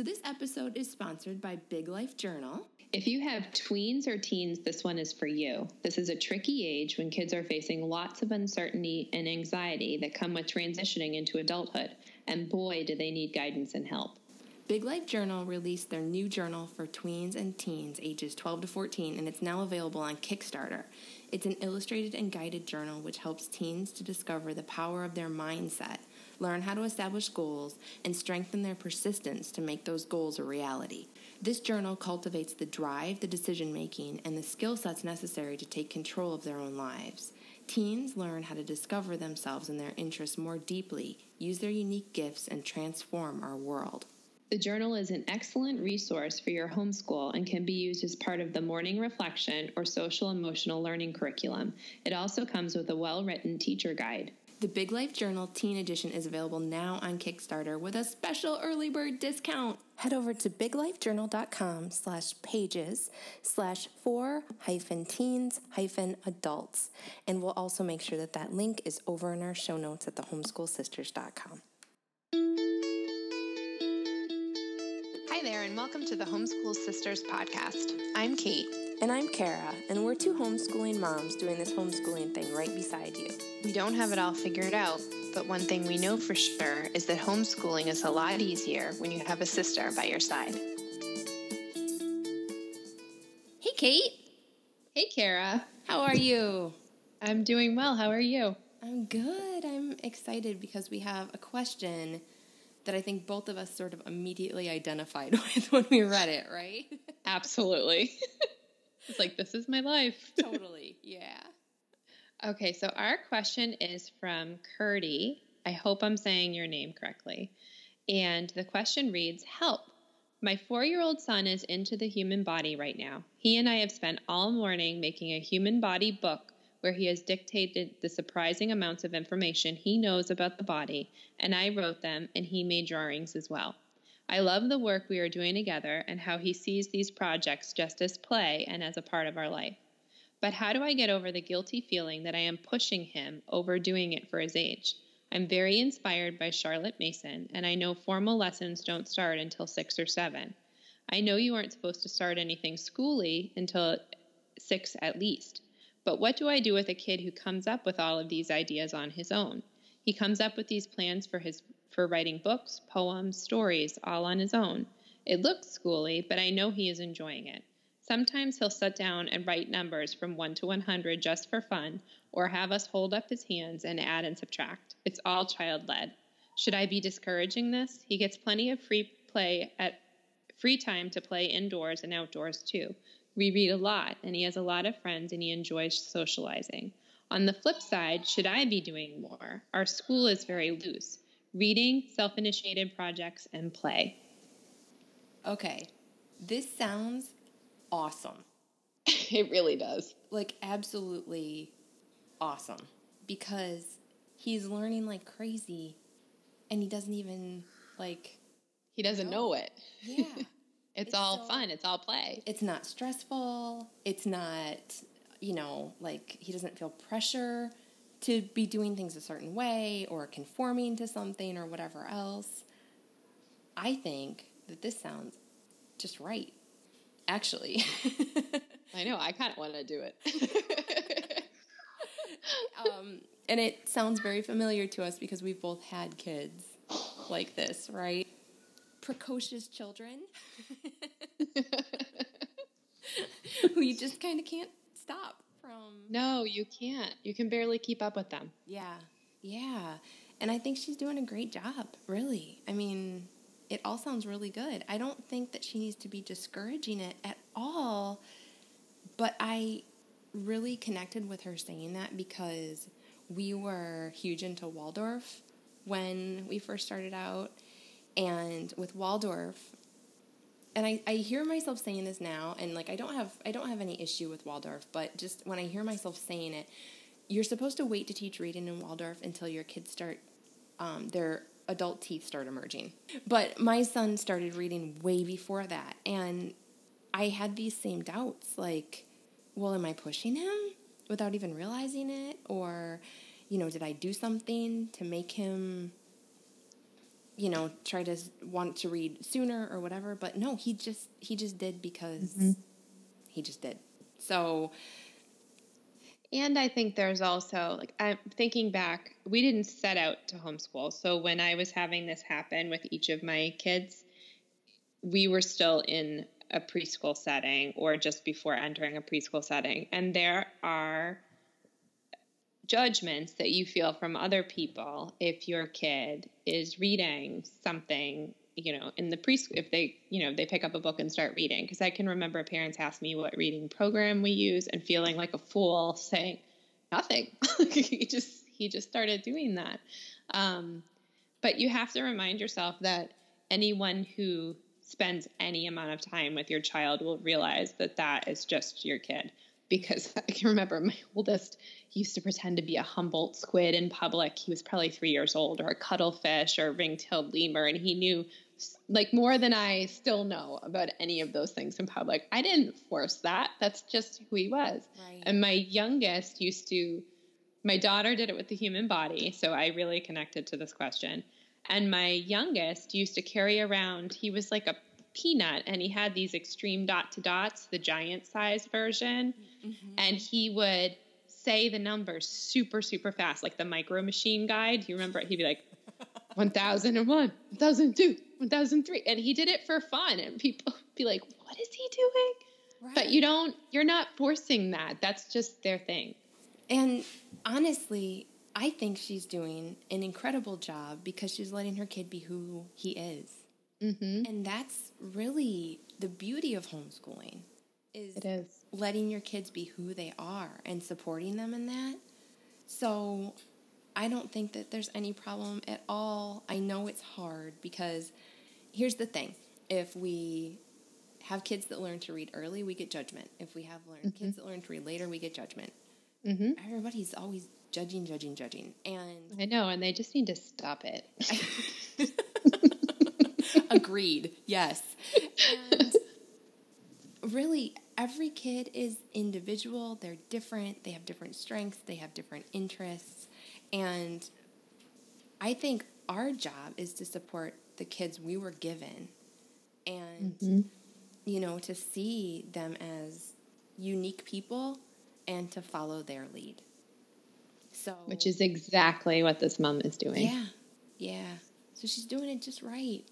So, this episode is sponsored by Big Life Journal. If you have tweens or teens, this one is for you. This is a tricky age when kids are facing lots of uncertainty and anxiety that come with transitioning into adulthood. And boy, do they need guidance and help. Big Life Journal released their new journal for tweens and teens ages 12 to 14, and it's now available on Kickstarter. It's an illustrated and guided journal which helps teens to discover the power of their mindset, learn how to establish goals, and strengthen their persistence to make those goals a reality. This journal cultivates the drive, the decision making, and the skill sets necessary to take control of their own lives. Teens learn how to discover themselves and their interests more deeply, use their unique gifts, and transform our world. The journal is an excellent resource for your homeschool and can be used as part of the morning reflection or social emotional learning curriculum. It also comes with a well written teacher guide. The Big Life Journal Teen Edition is available now on Kickstarter with a special early bird discount. Head over to biglifejournal.com slash pages slash for hyphen teens hyphen adults. And we'll also make sure that that link is over in our show notes at thehomeschoolsisters.com. Hi there, and welcome to the Homeschool Sisters podcast. I'm Cait. And I'm Kara, and we're two homeschooling moms doing this homeschooling thing right beside you. We don't have it all figured out, but one thing we know for sure is that homeschooling is a lot easier when you have a sister by your side. Hey, Cait. Hey, Kara. How are you? I'm doing well. How are you? I'm good. I'm excited because we have a question that I think both of us sort of immediately identified with when we read it, right? Absolutely. it's like, this is my life. totally. Yeah. Okay, so our question is from Curdy. I hope I'm saying your name correctly. And the question reads Help. My four year old son is into the human body right now. He and I have spent all morning making a human body book where he has dictated the surprising amounts of information he knows about the body, and I wrote them, and he made drawings as well. I love the work we are doing together and how he sees these projects just as play and as a part of our life. But how do I get over the guilty feeling that I am pushing him, overdoing it for his age? I'm very inspired by Charlotte Mason, and I know formal lessons don't start until six or seven. I know you aren't supposed to start anything schooly until six at least. But what do I do with a kid who comes up with all of these ideas on his own? He comes up with these plans for his for writing books, poems, stories all on his own. It looks schooly, but I know he is enjoying it. Sometimes he'll sit down and write numbers from 1 to 100 just for fun, or have us hold up his hands and add and subtract. It's all child led. Should I be discouraging this? He gets plenty of free play at free time to play indoors and outdoors too. We read a lot, and he has a lot of friends and he enjoys socializing. On the flip side, should I be doing more? Our school is very loose reading, self initiated projects, and play. Okay, this sounds awesome. it really does. Like, absolutely awesome. Because he's learning like crazy and he doesn't even, like, he doesn't know, know it. Yeah. It's, it's all so, fun. It's all play. It's not stressful. It's not, you know, like he doesn't feel pressure to be doing things a certain way or conforming to something or whatever else. I think that this sounds just right. Actually. I know. I kind of want to do it. um, and it sounds very familiar to us because we've both had kids like this, right? Precocious children who you just kind of can't stop from. No, you can't. You can barely keep up with them. Yeah. Yeah. And I think she's doing a great job, really. I mean, it all sounds really good. I don't think that she needs to be discouraging it at all. But I really connected with her saying that because we were huge into Waldorf when we first started out. And with Waldorf, and I, I hear myself saying this now, and like I don't have I don't have any issue with Waldorf, but just when I hear myself saying it, you're supposed to wait to teach reading in Waldorf until your kids start um, their adult teeth start emerging. But my son started reading way before that, and I had these same doubts like, well, am I pushing him without even realizing it? Or, you know, did I do something to make him you know, try to want to read sooner or whatever. But no, he just he just did because mm-hmm. he just did. So. And I think there's also like I'm thinking back, we didn't set out to homeschool. So when I was having this happen with each of my kids, we were still in a preschool setting or just before entering a preschool setting. And there are judgments that you feel from other people if your kid is reading something you know in the preschool if they you know they pick up a book and start reading? Because i can remember parents ask me what reading program we use and feeling like a fool saying nothing. He just he just started doing that. Um, but you have to remind yourself that anyone who spends any amount of time with your child will realize that that is just your kid because I can remember my oldest used to pretend to be a Humboldt squid in public. He was probably three years old, or a cuttlefish, or a ring-tailed lemur, and he knew like more than I still know about any of those things in public. I didn't force that. That's just who he was. Right. And my youngest used to. My daughter did it with the human body, so I really connected to this question. And my youngest used to carry around. He was like a peanut and he had these extreme dot to dots, the giant size version. Mm-hmm. And he would say the numbers super, super fast, like the micro machine guide. You remember? He'd be like, 1001, 1002, 1003. And he did it for fun. And people be like, what is he doing? Right. But you don't, you're not forcing that. That's just their thing. And honestly, I think she's doing an incredible job because she's letting her kid be who he is. Mm-hmm. And that's really the beauty of homeschooling is, it is letting your kids be who they are and supporting them in that. So I don't think that there's any problem at all. I know it's hard because here's the thing. If we have kids that learn to read early, we get judgment. If we have learned mm-hmm. kids that learn to read later, we get judgment. Mm-hmm. Everybody's always judging, judging, judging. And I know, and they just need to stop it. Agreed. Yes. And really, every kid is individual. They're different. They have different strengths. They have different interests. And I think our job is to support the kids we were given and, mm-hmm. you know, to see them as unique people and to follow their lead. So, which is exactly what this mom is doing. Yeah. Yeah. So she's doing it just right.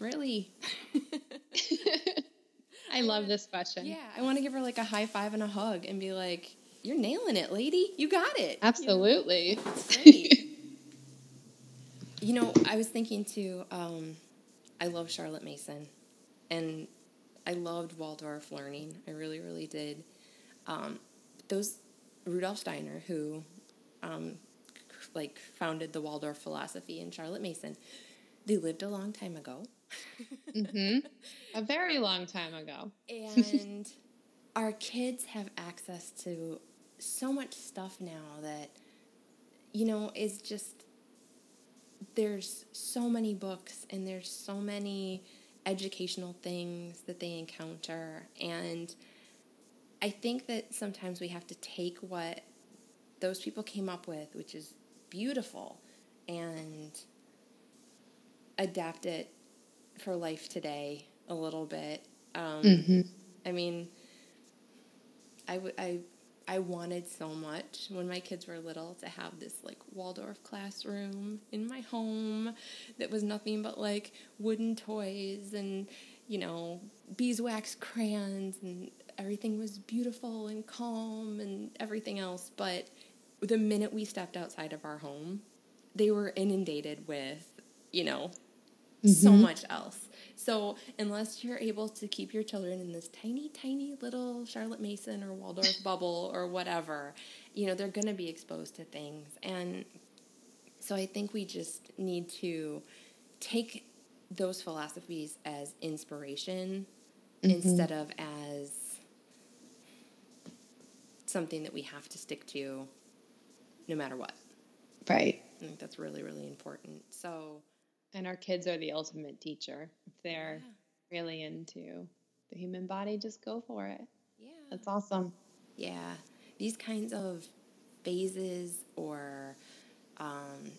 Really. I love this question. Yeah, I want to give her like a high five and a hug and be like, "You're nailing it, lady. You got it." Absolutely. You know? you know, I was thinking too. Um, I love Charlotte Mason, and I loved Waldorf learning. I really, really did. Um, those Rudolf Steiner, who um, like founded the Waldorf philosophy, and Charlotte Mason, they lived a long time ago mm-hmm. A very long time ago. And our kids have access to so much stuff now that, you know, is just, there's so many books and there's so many educational things that they encounter. And I think that sometimes we have to take what those people came up with, which is beautiful, and adapt it for life today a little bit. Um, mm-hmm. I mean, I, w- I, I wanted so much when my kids were little to have this like Waldorf classroom in my home that was nothing but like wooden toys and, you know, beeswax crayons and everything was beautiful and calm and everything else. But the minute we stepped outside of our home, they were inundated with, you know, mm-hmm. so much else. So unless you're able to keep your children in this tiny, tiny little Charlotte Mason or Waldorf bubble or whatever, you know, they're going to be exposed to things. And so I think we just need to take those philosophies as inspiration mm-hmm. instead of as something that we have to stick to no matter what. Right. I think that's really, really important. So and our kids are the ultimate teacher. If they're yeah. really into the human body, just go for it. Yeah. That's awesome. Yeah. These kinds of phases or um,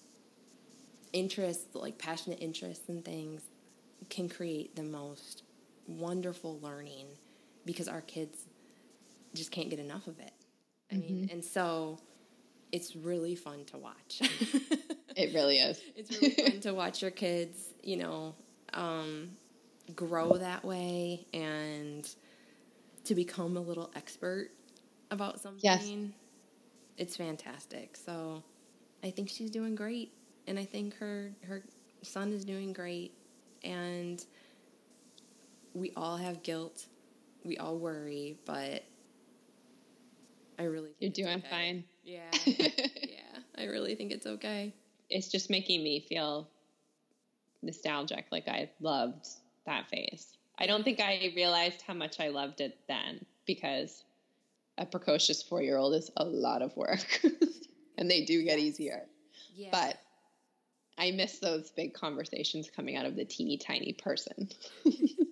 interests, like passionate interests in things, can create the most wonderful learning because our kids just can't get enough of it. I mm-hmm. mean, and so it's really fun to watch. it really is. It's really fun to watch your kids, you know, um, grow that way and to become a little expert about something. Yes. It's fantastic. So I think she's doing great and I think her her son is doing great and we all have guilt. We all worry, but I really You're doing okay. fine. Yeah. yeah. I really think it's okay. It's just making me feel nostalgic like I loved that phase. I don't think I realized how much I loved it then because a precocious 4-year-old is a lot of work. and they do get easier. Yeah. But I miss those big conversations coming out of the teeny tiny person.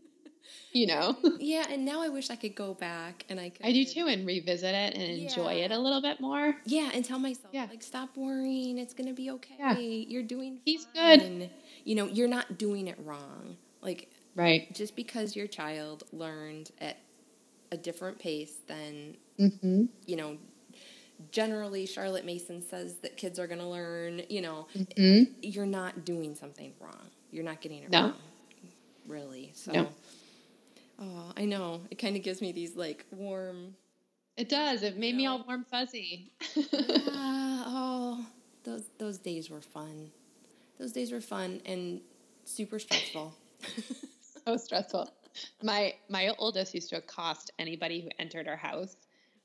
you know? Yeah, and now I wish I could go back and I could. I do too, and revisit it and yeah. enjoy it a little bit more. Yeah, and tell myself, yeah. like, stop worrying. It's going to be okay. Yeah. You're doing He's good. You know, you're not doing it wrong. Like, right. Just because your child learned at a different pace than, mm-hmm. you know, generally Charlotte Mason says that kids are going to learn, you know, mm-hmm. you're not doing something wrong. You're not getting it no. wrong. Really. So no. Oh, I know. It kind of gives me these like warm It does. It made know. me all warm fuzzy. yeah. Oh, those those days were fun. Those days were fun and super stressful. so stressful. My my oldest used to accost anybody who entered our house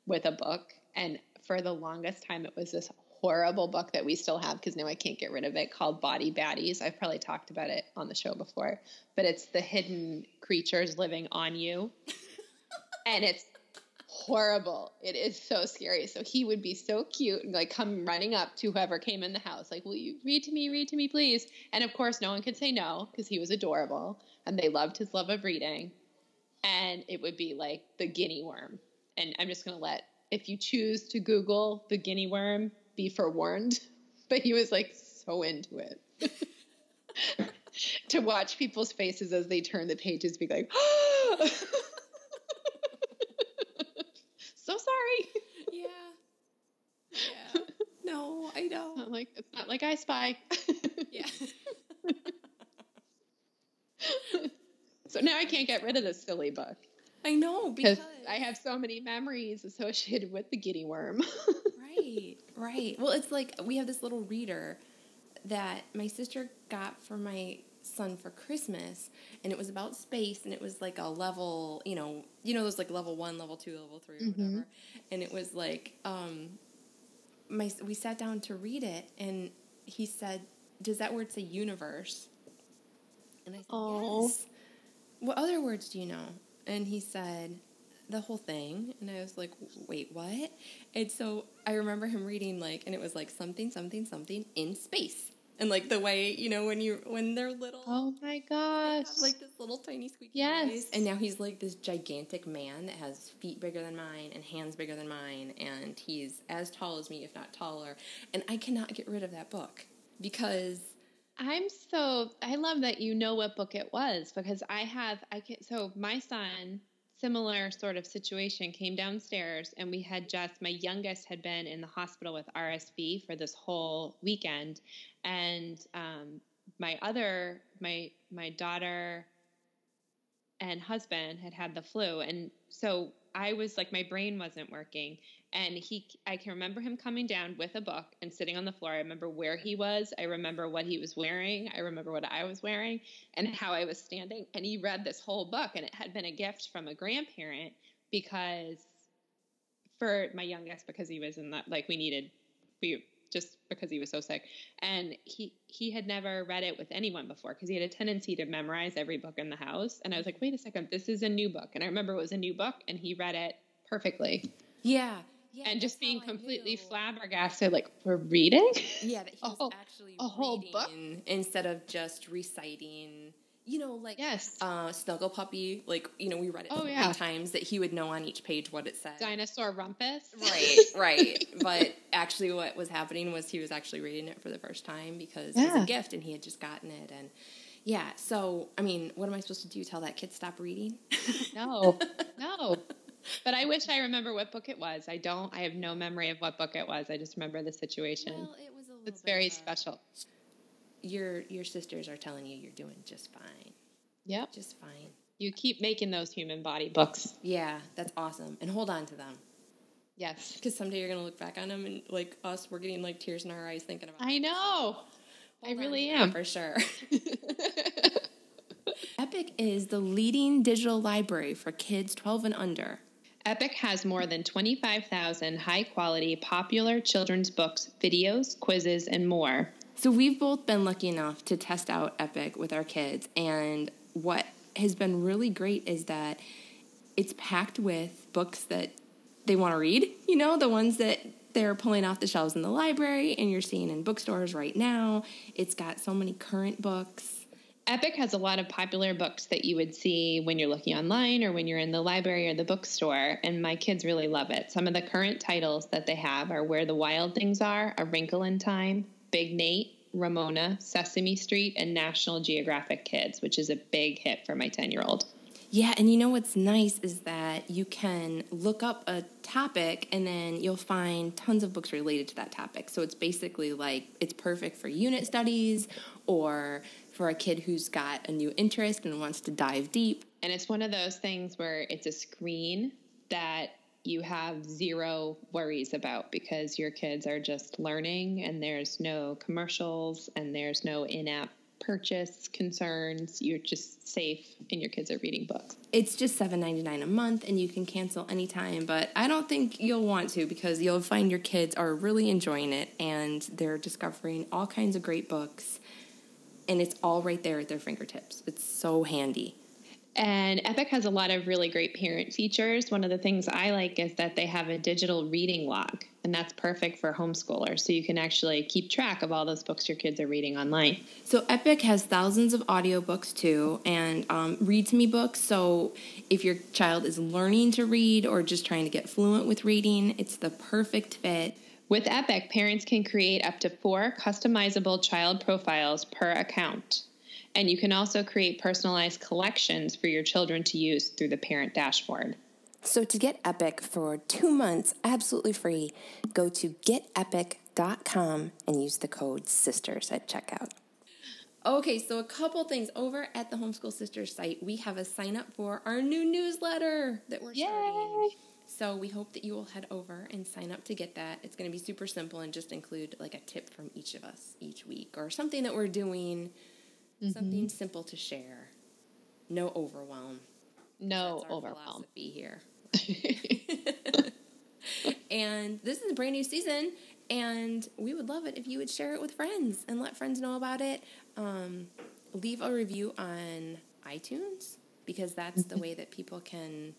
with a book and for the longest time, it was this horrible book that we still have because now I can't get rid of it called Body Baddies. I've probably talked about it on the show before, but it's the hidden creatures living on you. and it's horrible. It is so scary. So he would be so cute and like come running up to whoever came in the house, like, Will you read to me, read to me, please? And of course, no one could say no because he was adorable and they loved his love of reading. And it would be like the guinea worm. And I'm just going to let if you choose to Google the guinea worm, be forewarned. But he was like so into it. to watch people's faces as they turn the pages, be like, so sorry. Yeah. Yeah. No, I know. Not like it's not like I spy. yeah. so now I can't get rid of this silly book. I know because I have so many memories associated with the guinea worm. Right. Well, it's like we have this little reader that my sister got for my son for Christmas, and it was about space, and it was like a level, you know, you know, those like level one, level two, level 3 or mm-hmm. whatever, and it was like, um, my we sat down to read it, and he said, "Does that word say universe?" And I said, oh. "Yes." What other words do you know? And he said, the whole thing. And I was like, wait, what? And so I remember him reading, like, and it was like something, something, something in space. And like the way, you know, when you when they're little. Oh my gosh. like this little tiny squeaky yes. Voice. And now he's like this gigantic man that has feet bigger than mine and hands bigger than mine. And he's as tall as me, if not taller. And I cannot get rid of that book because I'm so I love that you know what book it was because I have I can so my son similar sort of situation came downstairs and we had just my youngest had been in the hospital with RSV for this whole weekend. And um, my other my my daughter and husband had had the flu. And so I was like my brain wasn't working and he I can remember him coming down with a book and sitting on the floor. I remember where he was. I remember what he was wearing. I remember what I was wearing and how I was standing and he read this whole book and it had been a gift from a grandparent because for my youngest because he was in that like we needed we just because he was so sick. And he he had never read it with anyone before because he had a tendency to memorize every book in the house. And i was like wait a second this is a new book. And i remember it was a new book and he read it perfectly. Yeah. Yeah, and just being completely flabbergasted, like we're reading. Yeah, that oh, actually a whole book? instead of just reciting, You know, like Yes. uh, Snuggle Puppy. Like you know, we read it Oh, yeah. times that he would know on each page what it said. Dinosaur Rumpus. Right, right. But actually, what was happening was he was actually reading it for the first time because it was a gift and he had just gotten it. And yeah, so I mean, what am I supposed to do? Tell that kid stop reading? No, no. But I wish I remember what book it was. I don't. I have no memory of what book it was. I just remember the situation. well, it was a little. it's very special. Your your sisters are telling you you're doing just fine, Yep. just fine. You keep making those human body books. Yeah, that's awesome, and hold on to them Yes. because someday you're gonna look back on them and like us, we're getting like tears in our eyes thinking about. I know. I really am. for sure. Epic is the leading digital library for kids 12 and under. Epic has more than 25,000 high quality popular children's books, videos, quizzes, and more. So we've both been lucky enough to test out Epic with our kids, and what has been really great is that it's packed with books that they want to read. You know, the ones that they're pulling off the shelves in the library and you're seeing in bookstores right now. It's got so many current books. Epic has a lot of popular books that you would see when you're looking online or when you're in the library or the bookstore, and my kids really love it. Some of the current titles that they have are Where the Wild Things Are, A Wrinkle in Time, Big Nate, Ramona, Sesame Street, and National Geographic Kids, which is a big hit for my 10 year old. Yeah, and you know what's nice is that you can look up a topic and then you'll find tons of books related to that topic. So it's basically like it's perfect for unit studies or for a kid who's got a new interest and wants to dive deep. And it's one of those things where it's a screen that you have zero worries about because your kids are just learning and there's no commercials and there's no in app purchase concerns. You're just safe and your kids are reading books. It's just $7.99 a month and you can cancel anytime, but I don't think you'll want to because you'll find your kids are really enjoying it and they're discovering all kinds of great books and it's all right there at their fingertips. It's so handy. And Epic has a lot of really great parent features. One of the things I like is that they have a digital reading log, and that's perfect for homeschoolers. So you can actually keep track of all those books your kids are reading online. So Epic has thousands of audiobooks too and um, read to me books. So if your child is learning to read or just trying to get fluent with reading, it's the perfect fit. With Epic, parents can create up to four customizable child profiles per account. And you can also create personalized collections for your children to use through the parent dashboard. So to get Epic for two months absolutely free, go to getepic.com and use the code SISTERS at checkout. Okay, so a couple things over at the Homeschool Sisters site, we have a sign up for our new newsletter that we're starting. So we hope that you will head over and sign up to get that. It's going to be super simple and just include like a tip from each of us each week or something that we're doing, something simple to share. No overwhelm. No That's our overwhelm. philosophy here. and this is a brand new season, and we would love it if you would share it with friends and let friends know about it. Um, leave a review on iTunes because that's the way that people can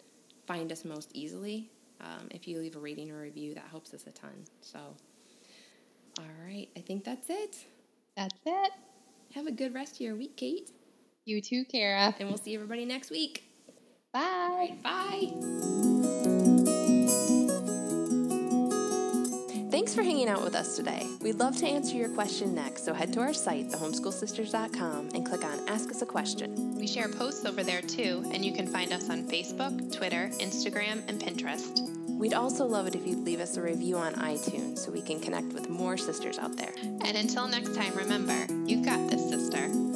find us most easily. Um, if you leave a rating or review, that helps us a ton. So, all right, I think that's it. That's it. Have a good rest of your week, Cait, You too, Kara. and we'll see everybody next week. Bye. Bye. Thanks for hanging out with us today. We'd love to answer your question next, so head to our site, thehomeschoolsisters.com, and click on Ask Us a Question. We share posts over there too, and you can find us on Facebook, Twitter, Instagram, and Pinterest. We'd also love it if you'd leave us a review on iTunes so we can connect with more sisters out there. And until next time, remember, you've got this, sister.